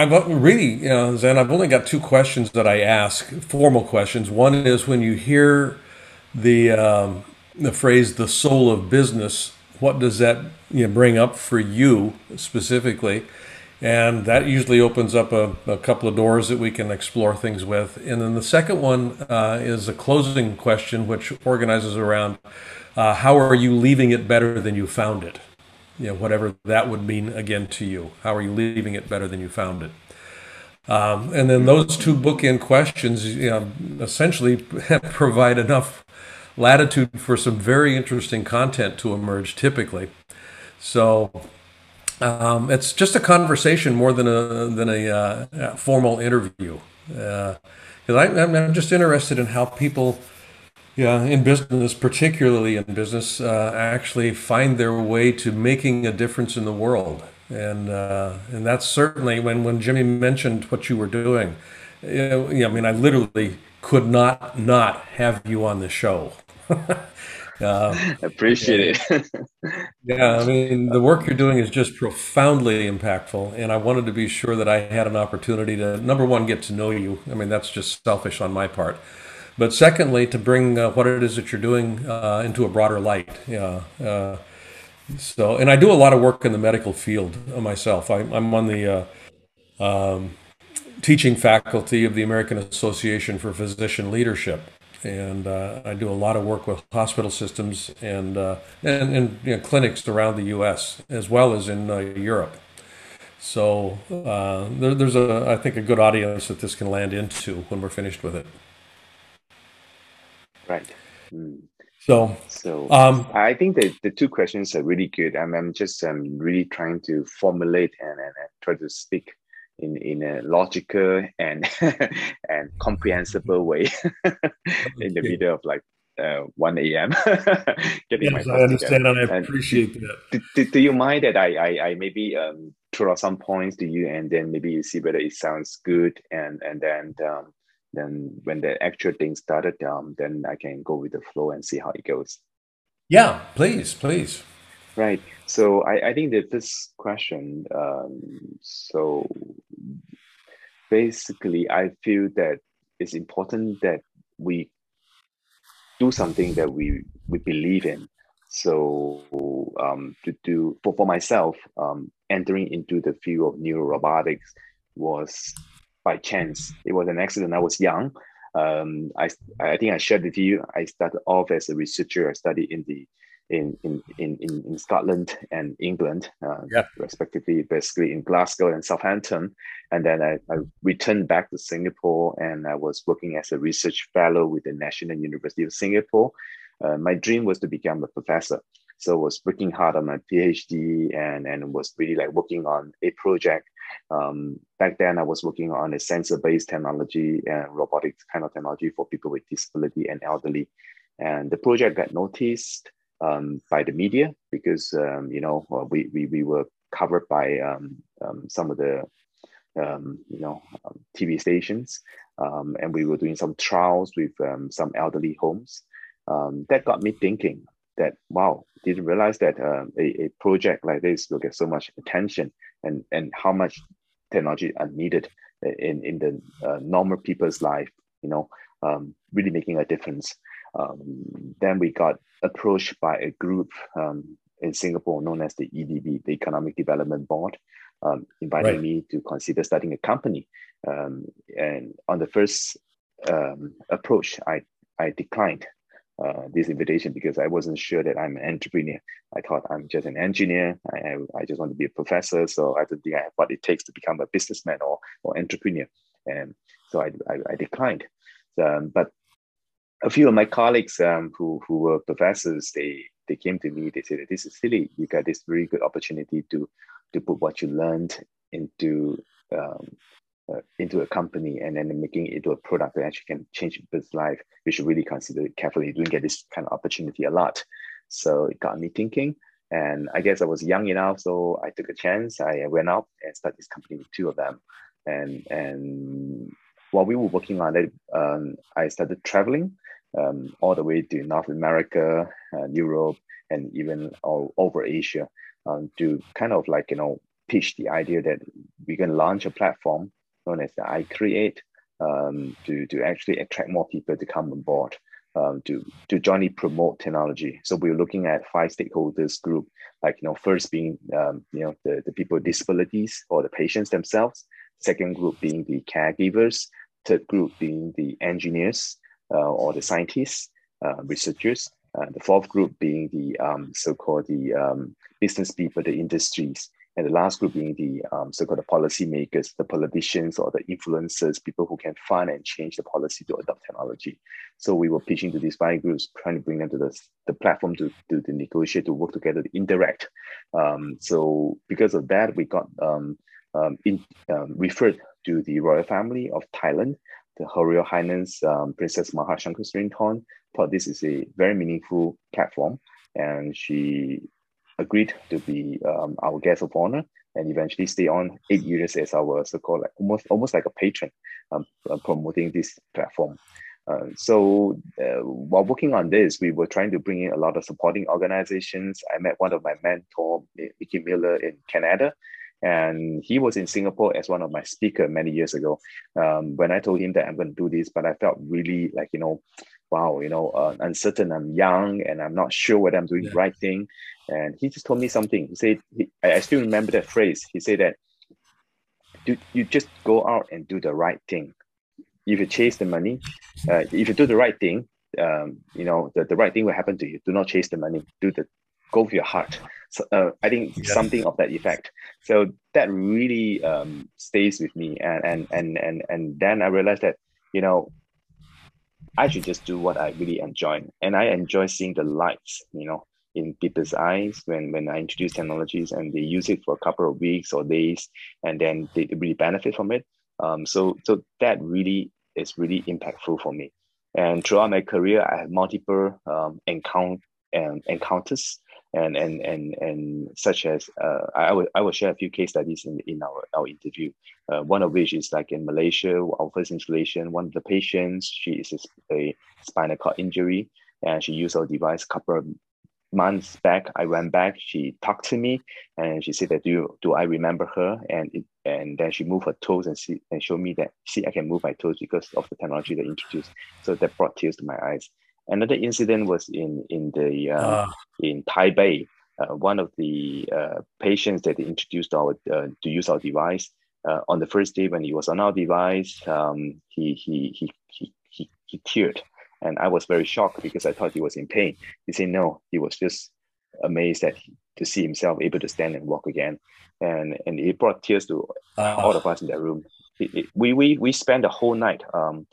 I've really, you know, Zen, I've only got two questions that I ask, formal questions. One is when you hear the um, the phrase "the soul of business," what does that you know, bring up for you specifically? And that usually opens up a, a, couple of doors that we can explore things with. And then the second one uh, is a closing question, which organizes around uh, how are you leaving it better than you found it? You know, whatever that would mean again to you. How are you leaving it better than you found it? Um, and then those two bookend questions, you know, essentially provide enough latitude for some very interesting content to emerge. Typically, so um, it's just a conversation more than a than a uh, formal interview. Because uh, I'm just interested in how people yeah, in business, particularly in business, uh, actually find their way to making a difference in the world, and uh, and that's certainly when when Jimmy mentioned what you were doing. You yeah, I mean, I literally could not not have you on the show. uh, Appreciate it. yeah, I mean, the work you're doing is just profoundly impactful, and I wanted to be sure that I had an opportunity to number one get to know you. I mean, that's just selfish on my part but secondly, to bring uh, what it is that you're doing uh, into a broader light. Yeah. Uh, so, and I do a lot of work in the medical field myself. I, am on the uh, um, teaching faculty of the American Association for Physician Leadership, and uh, I do a lot of work with hospital systems and uh, and, and you know, clinics around the U.S. as well as in Europe. So there, there's a, I think, a good audience that this can land into when we're finished with it. Right. Mm. So, so um, I think the, the two questions are really good. I'm, I'm just um, really trying to formulate and, and, and try to speak in, in a logical and and comprehensible way in the middle of like uh, 1 a.m. yes, I understand together. and I appreciate and that. Do, do, do, you mind that I, I, I maybe um, throw out some points to you and then maybe you see whether it sounds good and, and then um, then when the actual thing started, um, then I can go with the flow and see how it goes. Yeah, please, please. Right. So I, I think that this question, um, so basically, I feel that it's important that we do something that we we believe in. So um, to do for, for myself, um, entering into the field of neurorobotics was by chance. It was an accident. I was young. Um, I, I think I shared with you. I started off as a researcher. I studied in the in in in, in Scotland and England, uh, yeah. respectively, basically in Glasgow and Southampton. And then I, I returned back to Singapore, and I was working as a research fellow with the National University of Singapore. Uh, my dream was to become a professor. So I was working hard on my PhD and, and was really like working on a project um, back then, I was working on a sensor-based technology and robotics kind of technology for people with disability and elderly. And the project got noticed um, by the media because um, you know uh, we, we we were covered by um, um, some of the um, you know TV stations, and we were doing some trials with some elderly homes. that got me thinking that wow, didn't realize that uh, a, a project like this will get so much attention and and how much technology are needed in in the uh, normal people's life you know um, really making a difference. Um, then we got approached by a group um, in singapore known as the edb the economic development board um, inviting right. me to consider starting a company. Um, and on the first um, approach i i declined uh, this invitation because I wasn't sure that I'm an entrepreneur. I thought I'm just an engineer. I, I, just want to be a professor. So I don't think I have what it takes to become a businessman or, or entrepreneur. And so I, I, I declined. Um, but a few of my colleagues um, who, who were professors, they, they came to me, they said, this is silly. You got this very good opportunity to, to put what you learned into um, uh, into a company and then making it into a product that actually can change people's life, we should really consider it carefully. You don't get this kind of opportunity a lot. So it got me thinking. And I guess I was young enough, so I took a chance. I went out and started this company with two of them. And and while we were working on it, um, I started traveling um, all the way to North America, uh, Europe, and even all over Asia um, to kind of like you know pitch the idea that we can launch a platform known as the I Create um, to, to actually attract more people to come on board um, to, to jointly promote technology. So we're looking at five stakeholders group, like, you know, first being, um, you know, the, the people with disabilities or the patients themselves, second group being the caregivers, third group being the engineers uh, or the scientists, uh, researchers, uh, the fourth group being the um, so-called the um, business people, the industries, and the last group being the um, so-called policymakers, the politicians or the influencers, people who can fund and change the policy to adopt technology. So we were pitching to these five groups, trying to bring them to the, the platform to, to, to negotiate, to work together, to interact. Um, so because of that, we got um, um in, um, referred to the royal family of Thailand, the Her Royal Highness um, Princess Maha Chakri Sirindhorn thought this is a very meaningful platform, and she agreed to be um, our guest of honor and eventually stay on eight years as our so-called like almost almost like a patron um, uh, promoting this platform. Uh, so uh, while working on this, we were trying to bring in a lot of supporting organizations. I met one of my mentor, Mickey Miller, in Canada, and he was in Singapore as one of my speaker many years ago. Um, when I told him that I'm going to do this, but I felt really like you know, wow, you know, uh, uncertain. I'm young and I'm not sure whether I'm doing yeah. the right thing. And he just told me something. He said, he, I still remember that phrase. He said that do, you just go out and do the right thing. If you chase the money, uh, if you do the right thing, um, you know, the, the right thing will happen to you. Do not chase the money. Do the go with your heart. So, uh, I think yeah. something of that effect. So that really um, stays with me. And, and, and, and, and then I realized that, you know, I should just do what I really enjoy. And I enjoy seeing the lights, you know, in people's eyes when, when I introduce technologies and they use it for a couple of weeks or days and then they really benefit from it. Um, so, so that really is really impactful for me. And throughout my career, I have multiple um, encounter, um, encounters and and and and such as uh, I will I will share a few case studies in, in our, our interview. Uh, one of which is like in Malaysia, our first installation. One of the patients, she is a, a spinal cord injury, and she used our device a couple of months back. I went back. She talked to me, and she said that do you, do I remember her? And it, and then she moved her toes and see and showed me that see I can move my toes because of the technology they introduced. So that brought tears to my eyes. Another incident was in in the uh, in Taipei. Uh, one of the uh, patients that introduced our uh, to use our device uh, on the first day when he was on our device, um, he, he he he he he teared, and I was very shocked because I thought he was in pain. He said no, he was just amazed that he, to see himself able to stand and walk again, and and it brought tears to all of us in that room. It, it, we we we spent the whole night um,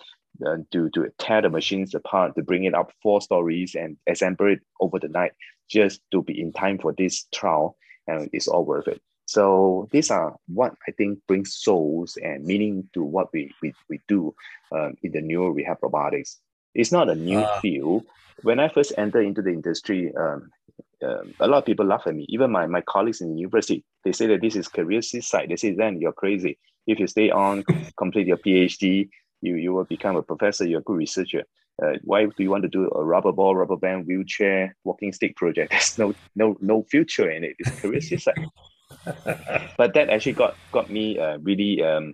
uh, to, to tear the machines apart, to bring it up four stories and assemble it over the night just to be in time for this trial. And it's all worth it. So these are what I think brings souls and meaning to what we, we, we do um, in the neuro rehab robotics. It's not a new uh, field. When I first entered into the industry, um, um, a lot of people laugh at me. Even my, my colleagues in the university, they say that this is career suicide. They say, then you're crazy. If you stay on, complete your PhD, you you will become a professor, you're a good researcher. Uh, why do you want to do a rubber ball, rubber band, wheelchair, walking stick project? There's no no no future in it. It's career suicide. but that actually got got me uh, really um,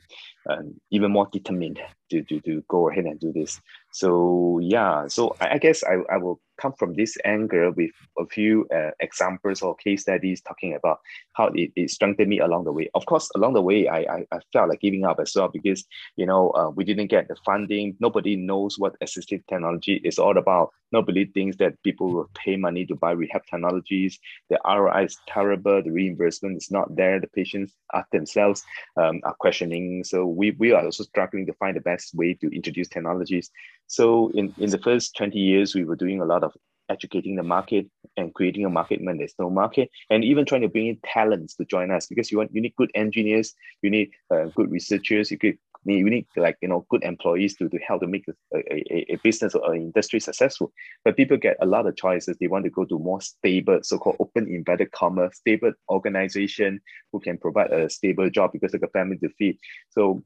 uh, even more determined to, to to go ahead and do this. So yeah, so I, I guess I, I will come from this angle with a few uh, examples or case studies talking about how it, it strengthened me along the way. Of course, along the way, I, I, I felt like giving up as well because, you know, uh, we didn't get the funding. Nobody knows what assistive technology is all about. Nobody thinks that people will pay money to buy rehab technologies. The ROI is terrible. The reimbursement is not there. The patients are themselves um, are questioning. So we, we are also struggling to find the best way to introduce technologies. So in, in the first 20 years, we were doing a lot of educating the market and creating a market when there's no market and even trying to bring in talents to join us because you want you need good engineers you need uh, good researchers you could you need like you know good employees to, to help to make a, a, a business or industry successful. But people get a lot of choices. They want to go to more stable so-called open inverted comma stable organization who can provide a stable job because they got family to feed. So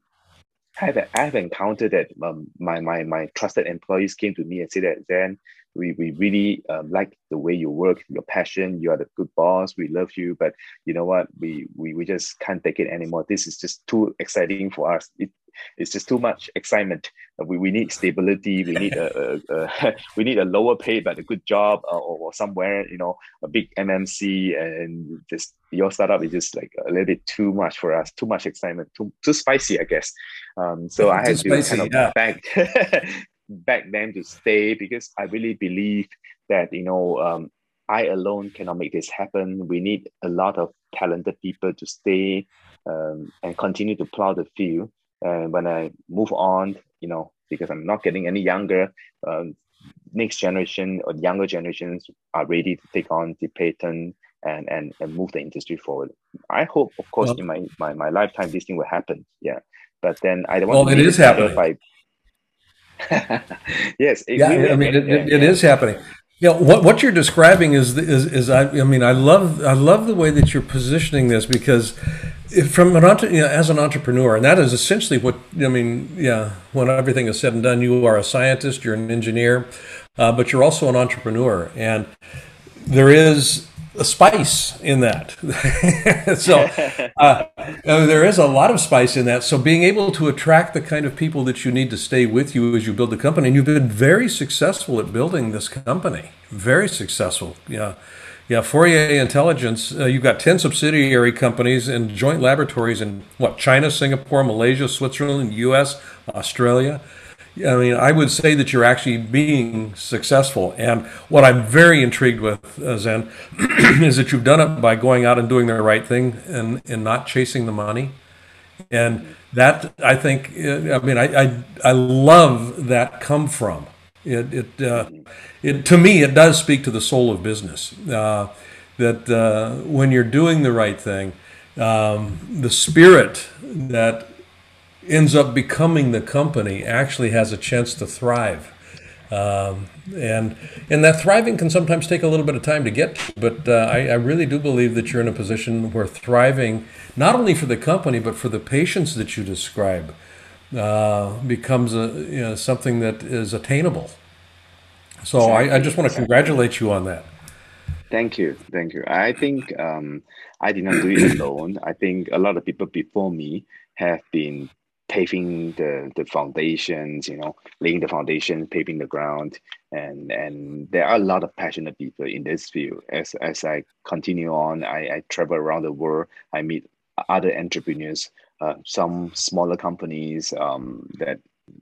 I've, I've encountered that um, my, my, my trusted employees came to me and said that, then we, we really um, like the way you work, your passion, you are the good boss, we love you, but you know what, we, we, we just can't take it anymore. This is just too exciting for us. It, it's just too much excitement. Uh, we, we need stability. We need a, a, a we need a lower pay but a good job uh, or, or somewhere you know a big MNC and just your startup is just like a little bit too much for us. Too much excitement. Too too spicy, I guess. Um, so I had to spicy, kind of yeah. back back them to stay because I really believe that you know um, I alone cannot make this happen. We need a lot of talented people to stay um, and continue to plow the field. And when I move on, you know, because I'm not getting any younger, um, next generation or younger generations are ready to take on the patent and, and, and move the industry forward. I hope, of course, well, in my, my, my lifetime, this thing will happen. Yeah. But then I don't want well, to it is happening. By... yes. It yeah, I mean, it, it, it is happening. Yeah, what what you're describing is is is I, I mean I love I love the way that you're positioning this because from an you know, as an entrepreneur and that is essentially what I mean yeah when everything is said and done you are a scientist you're an engineer uh, but you're also an entrepreneur. And there is a spice in that. so uh, there is a lot of spice in that. So being able to attract the kind of people that you need to stay with you as you build the company, and you've been very successful at building this company. Very successful. Yeah. Yeah, Fourier Intelligence, uh, you've got 10 subsidiary companies and joint laboratories in what, China, Singapore, Malaysia, Switzerland, US, Australia. I mean, I would say that you're actually being successful. And what I'm very intrigued with, uh, Zen, is that you've done it by going out and doing the right thing and, and not chasing the money. And that, I think, uh, I mean, I, I, I love that come from. It, it, uh, it, to me, it does speak to the soul of business. Uh, that uh, when you're doing the right thing, um, the spirit that ends up becoming the company actually has a chance to thrive. Um, and and that thriving can sometimes take a little bit of time to get to, but uh, I, I, really do believe that you're in a position where thriving, not only for the company but for the patients that you describe, uh, becomes a you know, something that is attainable. So I, I, just want to congratulate you on that. Thank you, thank you. I think um, I did not do it alone. I think a lot of people before me have been paving the the foundations you know laying the foundation paving the ground. And and there are a lot of passionate people in this field. As as i continue on i, I travel around the world. I meet other entrepreneurs uh, some smaller companies um, that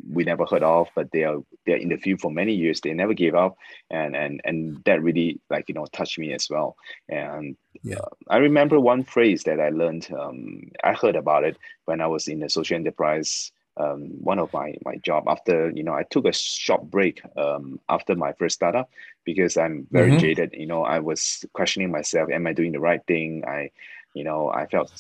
we never heard of, but they are they're in the field for many years. They never gave up, and and and that really like you know touched me as well. And yeah. uh, I remember one phrase that I learned. Um, I heard about it when I was in the social enterprise. Um, one of my my job after you know I took a short break um, after my first startup because I'm very mm-hmm. jaded. You know I was questioning myself: Am I doing the right thing? I you know I felt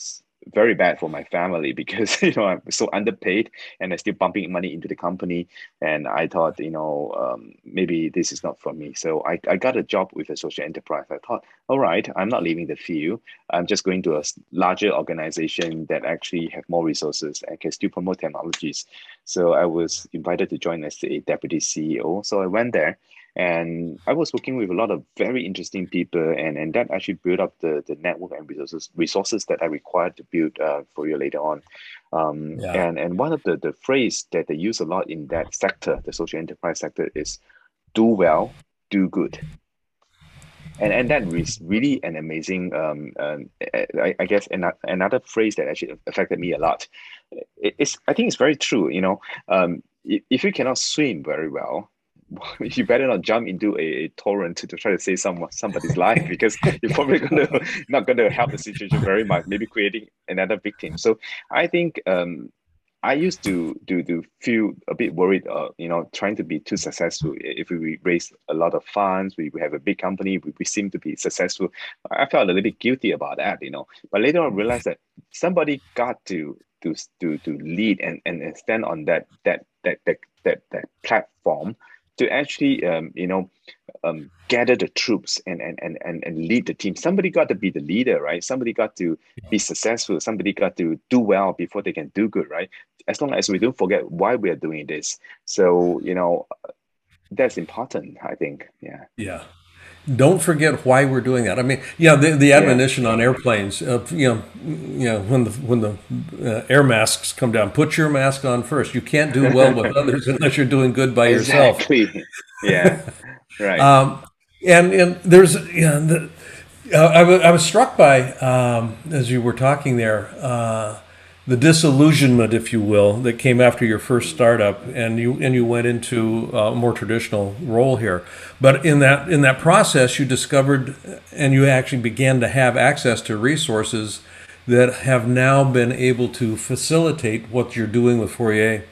very bad for my family because you know I'm so underpaid and I'm still pumping money into the company. And I thought, you know, um, maybe this is not for me. So I, I got a job with a social enterprise. I thought, all right, I'm not leaving the field. I'm just going to a larger organization that actually have more resources and can still promote technologies. So I was invited to join as a deputy CEO. So I went there and I was working with a lot of very interesting people, and, and that actually built up the, the network and resources resources that I required to build uh, you later on. Um, yeah. And and one of the, the phrase that they use a lot in that sector, the social enterprise sector, is do well, do good and and that is really an amazing um, um I, I, guess another, another phrase that actually affected me a lot it's i think it's very true you know um, if you cannot swim very well you better not jump into a, torrent to, to try to save some somebody's life because you're probably gonna not gonna help the situation very much maybe creating another victim so i think um, I used to do to feel a bit worried, uh, you know, trying to be too successful. If we raise a lot of funds, we, we have a big company, we, we seem to be successful. I felt a little bit guilty about that, you know. But later on, I realized that somebody got to to to to lead and, and stand on that that that that that, that platform to actually um, you know um, gather the troops and, and and and and lead the team. Somebody got to be the leader right? Somebody got to be successful. Somebody got to do well before they can do good right? As long as we don't forget why we are doing this. So you know that's important i think. Yeah. Yeah don't forget why we're doing that. I mean, yeah, the, the admonition yeah. on airplanes, uh, you know, you know, when the when the uh, air masks come down, put your mask on first. You can't do well with others unless you're doing good by exactly. yourself. Yeah, right. Um, and and there's you know, the, uh, I, w- I was struck by um, as you were talking there uh, the disillusionment, if you will, that came after your first startup, and you and you went into a more traditional role here. But in that in that process, you discovered, and you actually began to have access to resources that have now been able to facilitate what you're doing with Fourier.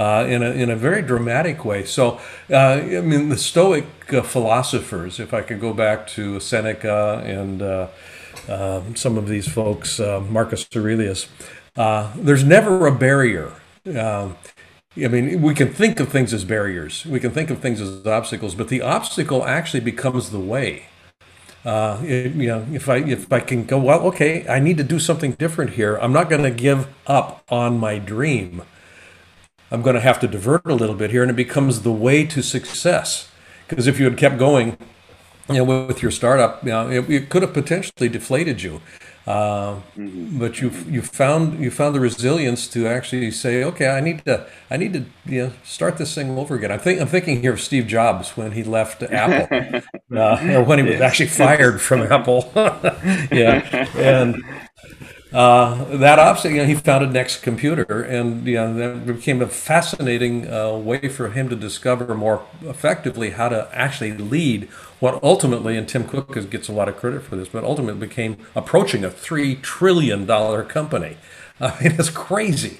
Uh, in, a, in a very dramatic way. So, uh, I mean, the Stoic uh, philosophers, if I could go back to Seneca and uh, um, some of these folks, uh, Marcus Aurelius, uh, there's never a barrier. Um, I mean, we can think of things as barriers. We can think of things as obstacles, but the obstacle actually becomes the way. Uh, it, you know, if I if I can go, well, okay, I need to do something different here. I'm not going to give up on my dream. I'm going to have to divert a little bit here, and it becomes the way to success. Because if you had kept going, you know, with your startup, you know, it, it could have potentially deflated you. Uh, mm-hmm. But you you found you found the resilience to actually say, okay, I need to I need to you know start this thing over again. I'm think I'm thinking here of Steve Jobs when he left Apple, uh, or when he was actually fired from Apple. yeah, and uh, that obviously, you know, he founded Next Computer, and you know, that became a fascinating uh, way for him to discover more effectively how to actually lead what ultimately, and Tim Cook gets a lot of credit for this, but ultimately became approaching a three trillion dollar company. I mean, it's crazy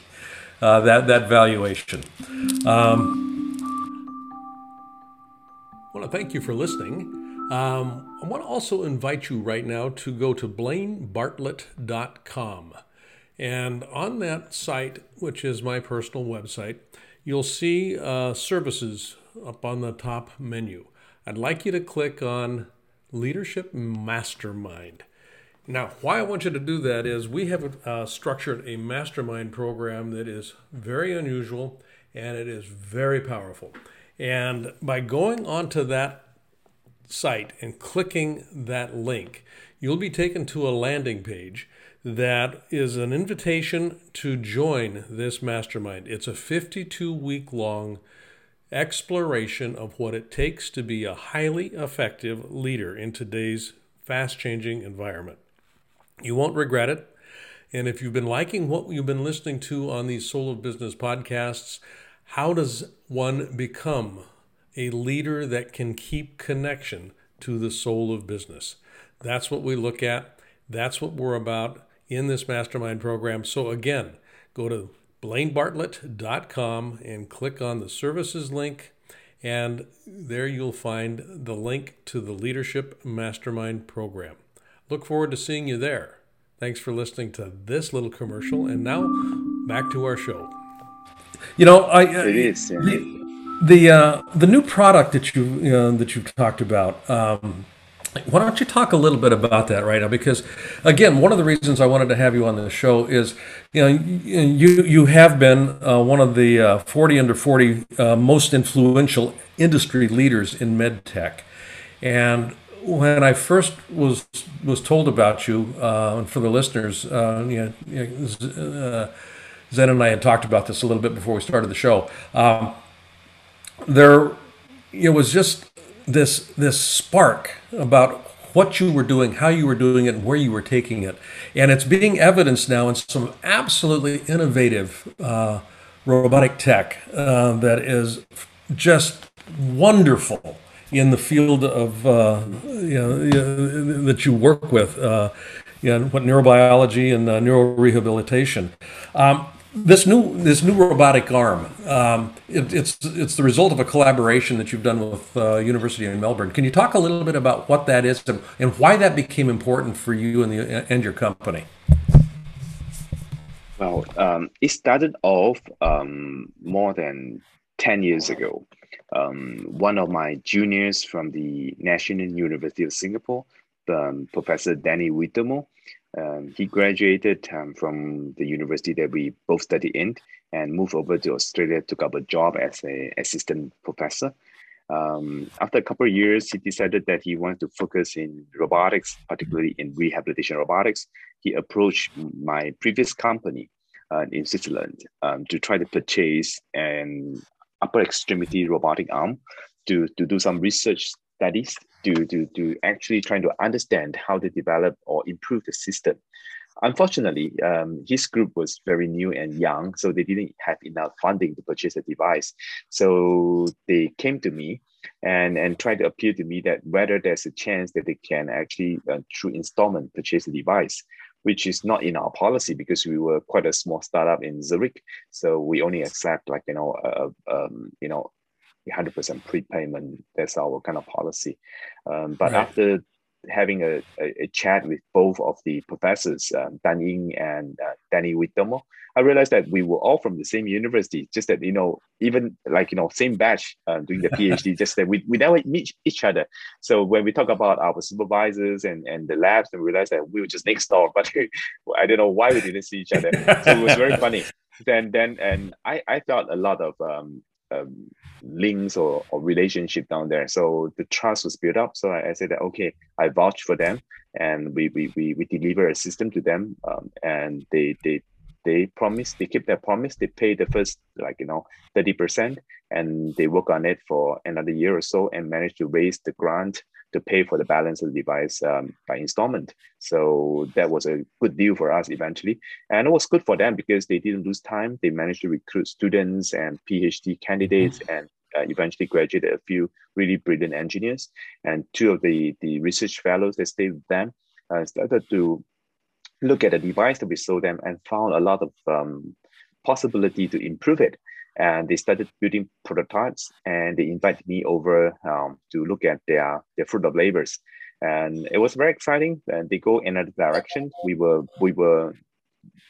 uh, that that valuation. Um, to thank you for listening. Um, I want to also invite you right now to go to blainebartlett.com. And on that site, which is my personal website, you'll see uh, services up on the top menu. I'd like you to click on Leadership Mastermind. Now, why I want you to do that is we have uh, structured a mastermind program that is very unusual and it is very powerful. And by going onto that site and clicking that link, you'll be taken to a landing page that is an invitation to join this mastermind. It's a 52 week long exploration of what it takes to be a highly effective leader in today's fast changing environment. You won't regret it. And if you've been liking what you've been listening to on these Soul of Business podcasts, how does one become a leader that can keep connection to the soul of business. That's what we look at. That's what we're about in this mastermind program. So, again, go to blainebartlett.com and click on the services link, and there you'll find the link to the Leadership Mastermind program. Look forward to seeing you there. Thanks for listening to this little commercial, and now back to our show. You know, I, it is. Yeah the uh, the new product that you, you know, that you've talked about. Um, why don't you talk a little bit about that right now? Because again, one of the reasons I wanted to have you on the show is, you know, you you have been uh, one of the uh, 40 under 40 uh, most influential industry leaders in med tech, and when I first was was told about you, uh, and for the listeners, uh, you know, uh, Zen and I had talked about this a little bit before we started the show. Um, there it was just this this spark about what you were doing, how you were doing it, and where you were taking it. And it's being evidenced now in some absolutely innovative uh, robotic tech uh, that is just wonderful in the field of uh, you know, that you work with, uh, you know, what neurobiology and uh, neurorehabilitation. Um, this new this new robotic arm, um, it, it's it's the result of a collaboration that you've done with uh, University of Melbourne. Can you talk a little bit about what that is and, and why that became important for you and the and your company? Well, um, it started off um, more than ten years ago. Um, one of my juniors from the National University of Singapore, um, Professor Danny Oetomo, um, he graduated um, from the university that we both studied in and moved over to Australia, took up a job as an assistant professor. Um, after a couple of years, he decided that he wanted to focus in robotics, particularly in rehabilitation robotics. He approached my previous company uh, in Switzerland um, to try to purchase an upper extremity robotic arm to, to do some research studies to, to, to actually trying to understand how to develop or improve the system. Unfortunately, um, his group was very new and young, so they didn't have enough funding to purchase the device. So they came to me and, and tried to appeal to me that whether there's a chance that they can actually, uh, through installment, purchase the device, which is not in our policy because we were quite a small startup in Zurich. So we only accept like, you know, uh, um, you know, 100% prepayment. That's our kind of policy. Um, but right. after having a, a, a, chat with both of the professors, um, Dan Ying and uh, Danny Oetomo, I realized that we were all from the same university, just that, you know, even like, you know, same batch uh, doing the PhD, just that we, we never meet each other. So when we talk about our supervisors and, and the labs, and we realized that we were just next door, but I don't know why we didn't see each other. So it was very funny. Then, then, and I, I felt a lot of um, um, links or, or relationship down there. So the trust was built up. So I, I said that, okay, I vouch for them and we, we, we, we deliver a system to them um, and they, they, they promise, they keep their promise. They pay the first, like, you know, 30% and they work on it for another year or so and manage to raise the grant to pay for the balance of the device um, by installment. So that was a good deal for us eventually. And it was good for them because they didn't lose time. They managed to recruit students and PhD candidates mm-hmm. and uh, eventually graduated a few really brilliant engineers. And two of the, the research fellows that stayed with them uh, started to look at the device that we sold them and found a lot of um, possibility to improve it. And they started building prototypes and they invited me over um, to look at their, their fruit of labors. And it was very exciting. And they go in another direction. We were we were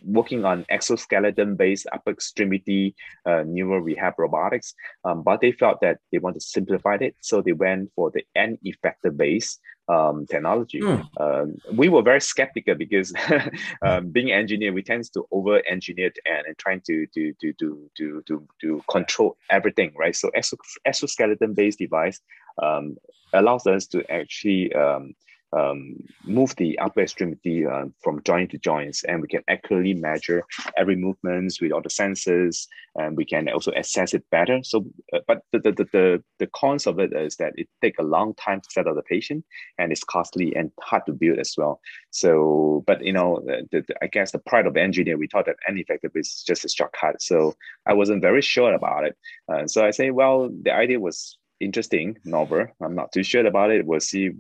working on exoskeleton based upper extremity uh, neural rehab robotics, um, but they felt that they want to simplify it. So they went for the end effector based um, technology. Mm. Um, we were very skeptical because um, being engineer, we tend to over engineer and, and trying to, to, to, to, to, to, to control everything, right? So exoskeleton based device um, allows us to actually um, move the upper extremity uh, from joint to joints, and we can accurately measure every movements with all the sensors, and we can also assess it better. So, uh, but the, the, the, the cons of it is that it take a long time to set up the patient, and it's costly and hard to build as well. So, but you know, the, the, I guess the pride of the engineer, we thought that end effector is just a shortcut. So I wasn't very sure about it. Uh, so I say, well, the idea was interesting, novel. I'm not too sure about it. We'll see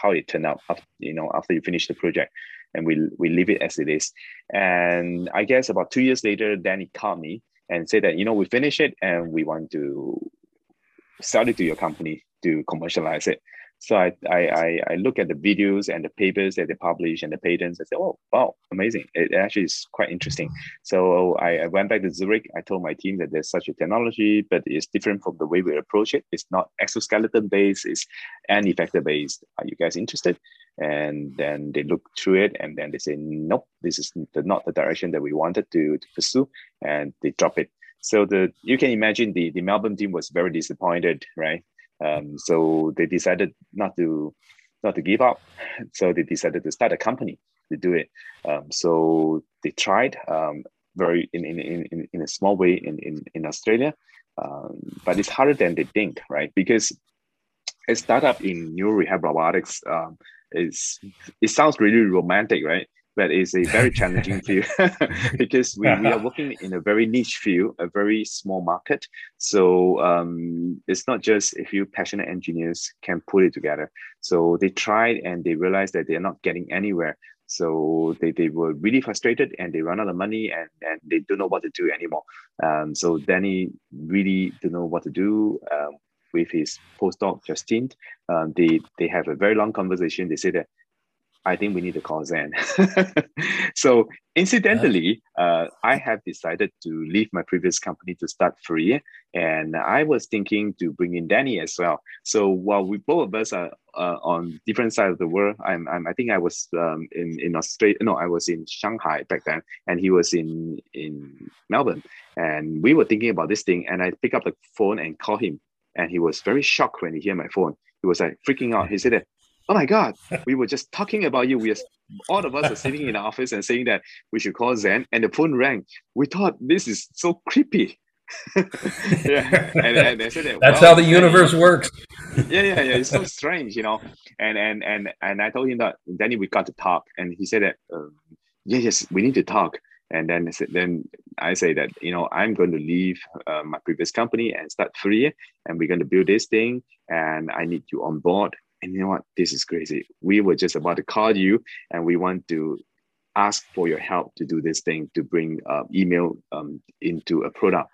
how it turned out after, you know after you finish the project. And we we leave it as it is. And i guess about two years later danny called me and said that you know we finished it and we want to sell it to your company to commercialize it so I, I, I look at the videos and the papers that they publish and the patents. I say, oh, wow, amazing. It actually is quite interesting. So I, I went back to Zurich. I told my team that there's such a technology, but it's different from the way we approach it. It's not exoskeleton based, it's end effector based. Are you guys interested? And then they look through it and then they say, nope, this is the, not the direction that we wanted to, to pursue. And they drop it. So the you can imagine the, the Melbourne team was very disappointed, right? Um, so they decided not to not to give up. So they decided to start a company to do it. Um, so they tried um, very in, in, in, in a small way in, in, in Australia, um, but it's harder than they think, right? Because a startup in neural rehab robotics um, is it sounds really romantic, right? But it's a very challenging field because we, we are working in a very niche field, a very small market. So um, it's not just a few passionate engineers can put it together. So they tried and they realized that they're not getting anywhere. So they, they were really frustrated and they run out of money and, and they don't know what to do anymore. Um, so Danny really don't know what to do. Um, with his postdoc Justin. Um, they they have a very long conversation. They say that I think we need to call Zen. so incidentally, uh, I have decided to leave my previous company to start Fourier, and I was thinking to bring in Danny as well. So while we both of us are uh, on different sides of the world, I'm, I'm I think I was um, in in Australia. No, I was in Shanghai back then, and he was in in Melbourne, and we were thinking about this thing. And I pick up the phone and call him, and he was very shocked when he hear my phone. He was like freaking out. He said "Oh my God, we were just talking about you. We are, all of us are sitting in the office and saying that we should call Zen, and the phone rang. We thought this is so creepy." yeah, and, and they said that, that's well, how the universe works. yeah, yeah, yeah. It's so strange, you know. And and and and I told him that Danny, we got to talk, and he said that, um, yeah, yes, we need to talk. And then then I say that you know I'm going to leave uh, my previous company and start Fourier, and we're going to build this thing, and I need you on board. And you know what? This is crazy. We were just about to call you, and we want to ask for your help to do this thing to bring uh, EMU um, into a product.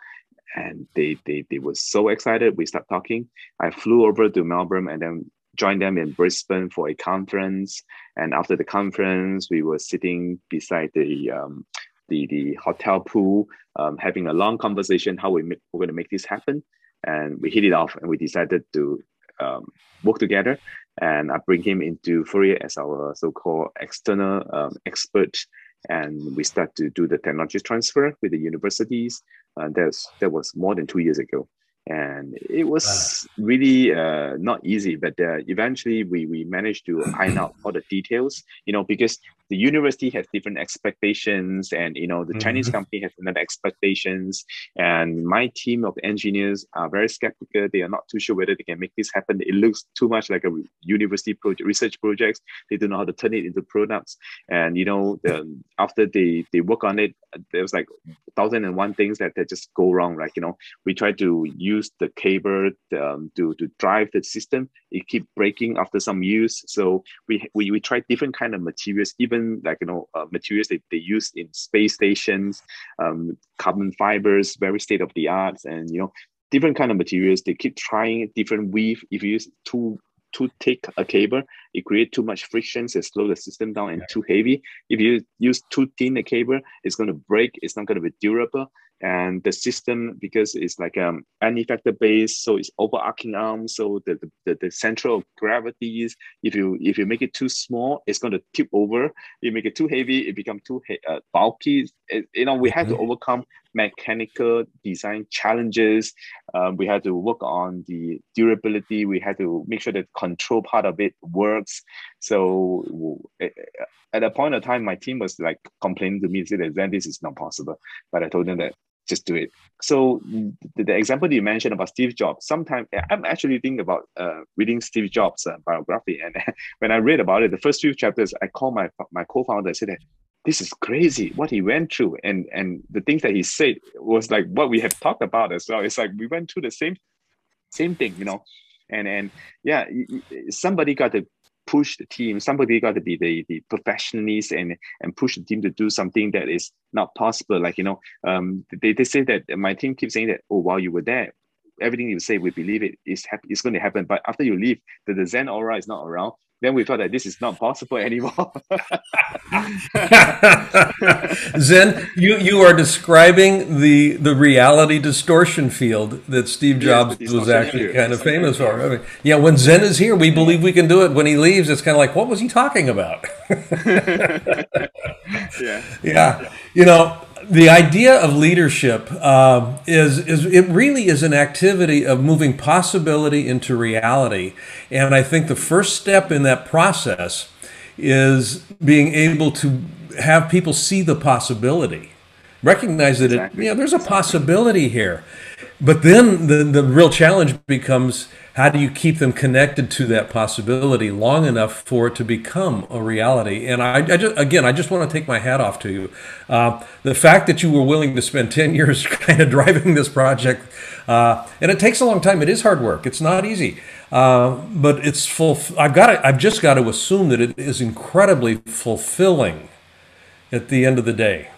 And they, they they were so excited. We start talking. I flew over to Melbourne and then joined them in Brisbane for a conference. And after the conference, we were sitting beside the um, the the hotel pool, um, having a long conversation how we make, we're going to make this happen, and we hit it off, and we decided to um, work together. And I bring him into Fourier as our so-called external um, expert, and we start to do the technology transfer with the universities. And that's that was more than two years ago and it was really uh, not easy but uh, eventually we, we managed to iron out all the details you know because the university has different expectations and you know the mm-hmm. chinese company has another expectations. And my team of engineers are very skeptical. They are not too sure whether they can make this happen. It looks too much like a university project research projects. They don't know how to turn it into products. And you know the, after they they work on it there was like thousand and one things that, that just go wrong like you know we try to use the cable um, to to drive the system it keep breaking after some use so we we, we try different kind of materials even like you know uh, materials they, they use in space stations, um, carbon fibers, very state of the art, and you know different kind of materials. They keep trying different weave. If you use too too thick a cable, it creates too much friction, it slow the system down, and too heavy. If you use too thin a cable, it's going to break. It's not going to be durable and the system because it's like um an effector base so it's overarching arm so the, the, the central of gravity is if you if you make it too small it's going to tip over you make it too heavy it become too uh, bulky it, you know we mm-hmm. have to overcome mechanical design challenges. Um, we had to work on the durability. We had to make sure that control part of it works. So at a point of time my team was like complaining to me say that then this is not possible. But i told them that just do it. So the, the, example that you mentioned about Steve Jobs, sometimes I'm actually thinking about uh, reading Steve Jobs' uh, biography, and when I read about it, the first few chapters, I called my my co-founder. And said this is crazy what he went through, and and the things that he said was like what we have talked about as well. It's like we went through the same same thing, you know, and and yeah, somebody got to push the team. Somebody got to be the, the professionalist and and push the team to do something that is not possible. Like you know, um, they, they say that my team keeps saying that oh while you were there, everything you say we believe it is happy, it's going to happen. But after you leave, the, the Zen aura is not around then we thought that this is not possible anymore. Zen, you, you are describing the the reality distortion field that Steve Jobs yes, was actually kind of famous for. I mean, yeah, when Zen is here, we believe we can do it. When he leaves, it's kind of like, what was he talking about? yeah. Yeah. You know, the idea of leadership uh, is, is it really is an activity of moving possibility into reality. And i think the first step in that process is being able to have people see the possibility recognize that exactly. it, you know, there's a possibility here. But then the, the real challenge becomes how do you keep them connected to that possibility long enough for it to become a reality? And I, I just, again, I just want to take my hat off to you. Uh, the fact that you were willing to spend 10 years kind of driving this project, uh, and it takes a long time. It is hard work. It's not easy. Uh, but it's full. I've got to, I've just got to assume that it is incredibly fulfilling at the end of the day.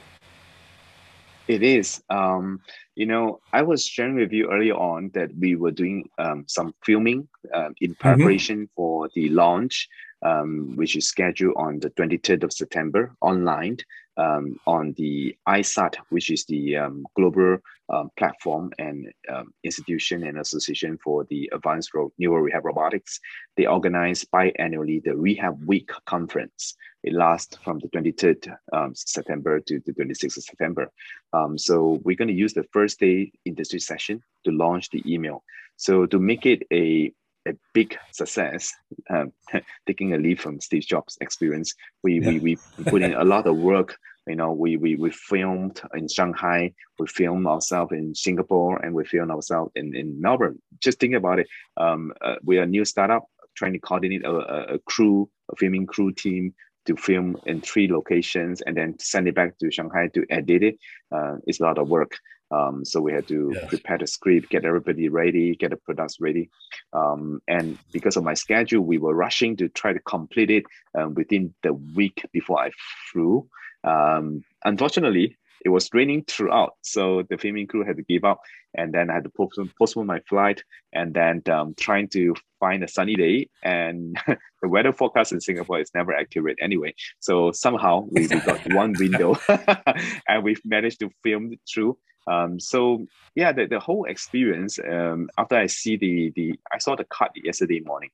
It is. Um, you know, I was sharing with you earlier on that we were doing um, some filming uh, in mm-hmm. preparation mm-hmm. for the launch, um, which is scheduled on the 23rd of September online um, on the IISART, which is the um, global um, platform and um, institution and association for the advanced neuro rehab robotics. They organize biannually the Rehab Week conference. It lasts from the 23rd um, September to the 26th of September. Um, so we're going to use the first day industry session to launch the EMU. So to make it a a big success, um, taking a lead from Steve Jobs' experience. We, yeah. we, we put in a lot of work. You know, we, we, we filmed in Shanghai, we filmed ourselves in Singapore, and we filmed ourselves in, in Melbourne. Just think about it. Um, uh, we are a new startup trying to coordinate a, a crew, a filming crew team to film in three locations and then send it back to Shanghai to edit it. Uh, it's a lot of work. Um, so we had to yes. prepare the script, get everybody ready, get the products ready. Um, and because of my schedule, we were rushing to try to complete it um, within the week before I flew. Um, unfortunately, it was raining throughout, so the filming crew had to give up, and then I had to postpone, postpone my flight, and then um, trying to find a sunny day, and the weather forecast in Singapore is never accurate anyway. So somehow we, we got one window, and we've managed to film through. Um, so yeah, the, the whole experience. Um, after I see the the I saw the cut yesterday morning,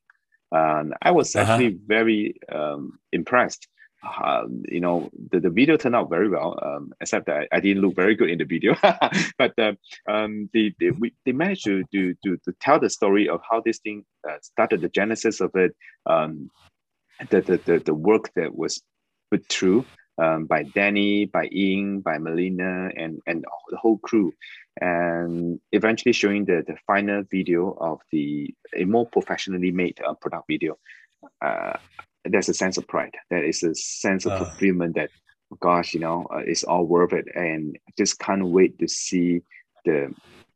and I was uh-huh. actually very um, impressed. Uh, you know, the, the video turned out very well, um, except that I, didn't look very good in the video. but uh, um, they, they, we, they managed to, to, to, to, tell the story of how this thing uh, started, the genesis of it, um, the, the, the, the work that was put through um, by Danny, by Ying, by Melina, and and the whole crew, and eventually showing the the final video of the a more professionally made uh, product video. Uh, there's a sense of pride. There is a sense of uh. fulfillment that, gosh, you know, uh, it's all worth it, and just can't wait to see the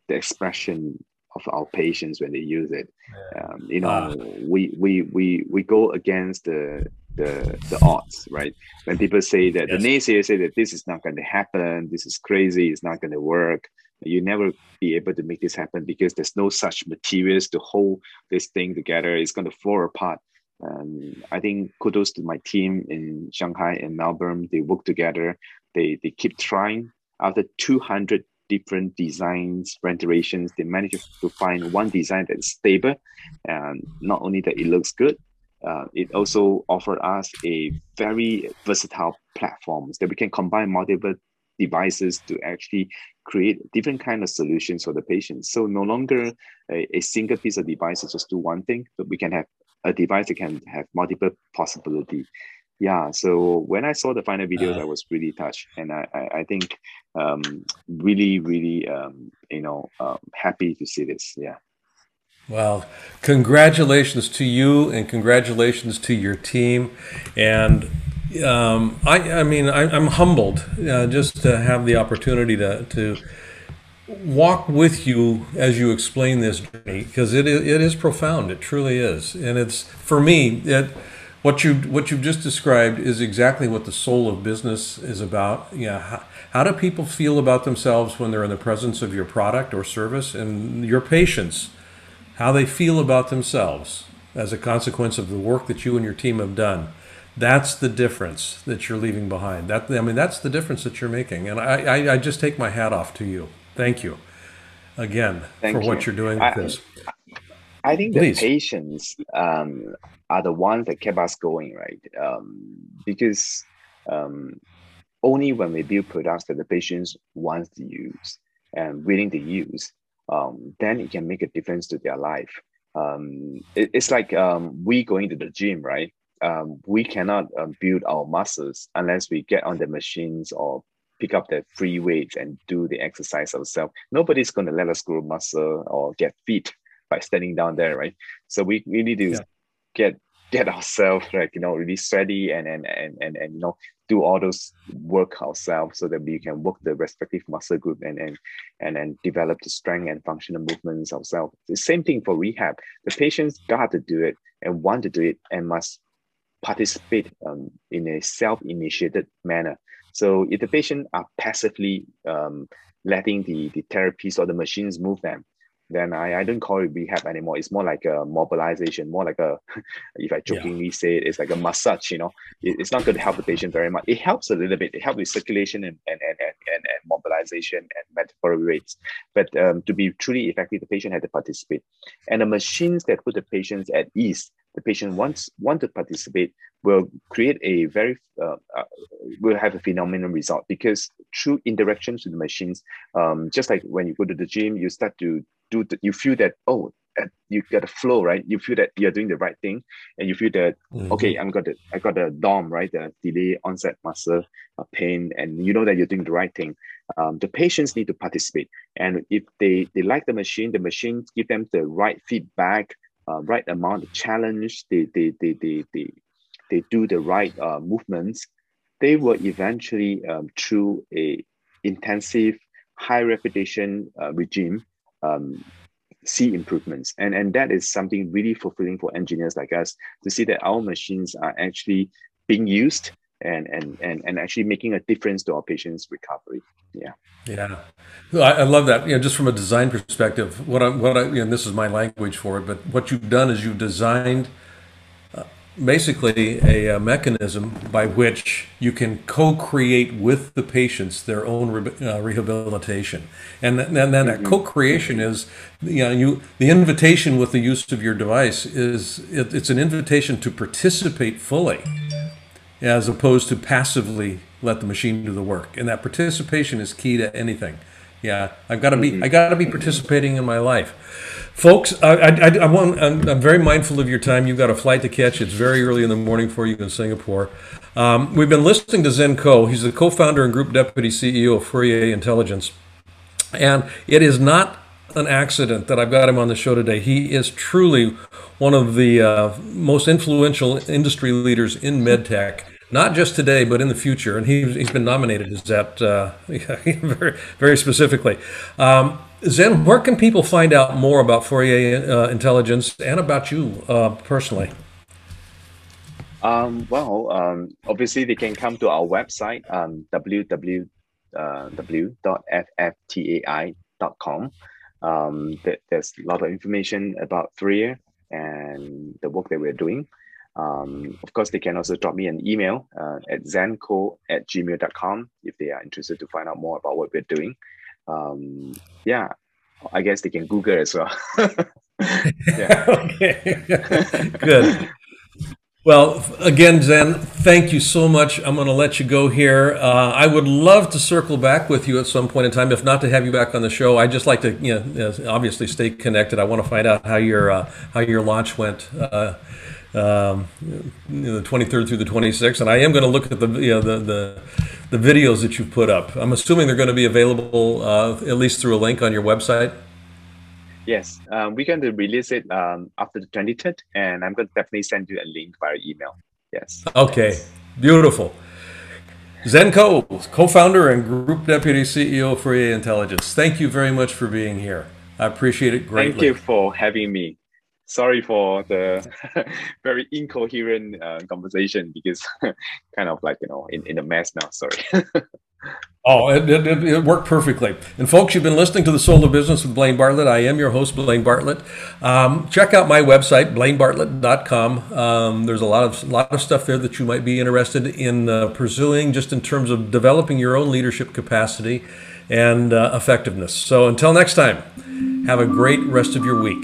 the expression of our patients when they use it. Yeah. Um, you know, uh. we we we we go against the the the odds, right? When people say that yes. the naysayers say that this is not going to happen, this is crazy, it's not going to work. You never be able to make this happen because there's no such materials to hold this thing together. It's going to fall apart. And I think kudos to my team in Shanghai and Melbourne. They work together. They they keep trying. After 200 different designs, renditions, they managed to find one design that's stable, and not only that it looks good, uh, it also offered us a very versatile platform that we can combine multiple devices to actually create different kind of solutions for the patients. So no longer a, a single piece of device to just do one thing, but we can have a device that can have multiple possibility. Yeah, so when I saw the final videos, uh, I was really touched, and I I, I think um, really really um, you know um, happy to see this. Yeah. Well, congratulations to you and congratulations to your team. And um, I, I mean, I, am humbled uh, just to have the opportunity to, to walk with you as you explain this journey because it, it is profound. It truly is. And it's, for me, it, what you what you've just described is exactly what the soul of business is about. Yeah, how, how, do people feel about themselves when they're in the presence of your product or service and your patients? how they feel about themselves as a consequence of the work that you and your team have done. That's the difference that you're leaving behind. That I mean, that's the difference that you're making. And I, I, I just take my hat off to you. Thank you again Thank for you. what you're doing with I, this. I think Please. the patients um, are the ones that kept us going, right? Um, because um, only when we build products that the patients want to use and willing to use, um, then it can make a difference to their life. Um, it, it's like um, we going to the gym, right? Um, we cannot um, build our muscles unless we get on the machines or pick up the free weights and do the exercise ourselves. Nobody's going to let us grow muscle or get fit by standing down there, right? So we, we need to yeah. get get ourselves like you know really steady and and and and, and you know do all those work ourselves so that we can work the respective muscle group and and and then develop the strength and functional movements ourselves. The same thing for rehab. The patients got to do it and want to do it and must participate um, in a self-initiated manner. So if the patient are passively um, letting the, the therapists or the machines move them, then I, I don't call it rehab anymore. It's more like a mobilization, more like a, if I jokingly yeah. say it, it's like a massage, you know. It, it's not going to help the patient very much. It helps a little bit. It helps with circulation and, and, and, and, and, and mobilization and metabolic rates. But um, to be truly effective, the patient had to participate. And the machines that put the patients at ease, the patient wants want to participate will create a very uh, uh, will have a phenomenal result because through interactions with the machines um, just like when you go to the gym you start to do the, you feel that oh you got a flow right? You feel that you're doing the right thing and you feel that mm-hmm. okay i'm got the i got the dom right? The delay onset muscle uh, pain and you know that you're doing the right thing. Um, the patients need to participate. And if they they like the machine the machine give them the right feedback uh, right amount of challenge they they they they, they, they do the right uh, movements they will eventually um, through a intensive high repetition uh, regime um, see improvements. And, and that is something really fulfilling for engineers like us to see that our machines are actually being used and, and, and, and actually making a difference to our patients' recovery. Yeah. Yeah. I, I love that. You know, just from a design perspective, what I, what I, know, this is my language for it, but what you've done is you've designed basically a, a, mechanism by which you can co-create with the patients their own re- uh, rehabilitation and, th- and then that mm-hmm. co-creation is you know you the invitation with the use of your device is it, it's an invitation to participate fully as opposed to passively let the machine do the work and that participation is key to anything yeah i've got to be mm-hmm. i got to be participating in my life Folks, I, I, I want, I'm, I'm, very mindful of your time. You've got a flight to catch. It's very early in the morning for you in Singapore. Um, we've been listening to Zen Koh. He's the co founder and group deputy CEO of Fourier Intelligence. And it is not an accident that I've got him on the show today. He is truly one of the uh, most influential industry leaders in medtech not just today, but in the future. And he, he's been nominated as that uh, very, very specifically. Um, Zen, where can people find out more about Fourier uh, Intelligence and about you uh, personally? Um, well, um, obviously, they can come to our website, um, www.fftai.com. Um, there's a lot of information about Fourier and the work that we're doing. Um, of course, they can also drop me an email uh, at zenko at gmail.com if they are interested to find out more about what we're doing um, yeah, I guess they can Google as well. okay, good. Well, again, Zen, thank you so much. I'm going to let you go here. Uh, I would love to circle back with you at some point in time. If not to have you back on the show, I just like to, you know, obviously stay connected. I want to find out how your uh, how your launch went. Uh, um, you know, the 23rd through the 26th, and I am going to look at the you know, the, the the videos that you've put up. I'm assuming they're going to be available uh, at least through a link on your website. Yes, um, we're going to release it um, after the 23rd, and I'm going to definitely send you a link via email. Yes. Okay, yes. beautiful. Zen Koh, co-founder and group deputy CEO for Fourier Intelligence. Thank you very much for being here. I appreciate it greatly. Thank you for having me sorry for the very incoherent uh, conversation because kind of like you know in, in a mess now sorry. Oh it, it, it, worked perfectly. And folks you've been listening to the soul of business with blaine bartlett. I am your host blaine bartlett. Um, check out my website blainebartlett.com um, there's a lot of lot of stuff there that you might be interested in uh, pursuing just in terms of developing your own leadership capacity and uh, effectiveness. So until next time have a great rest of your week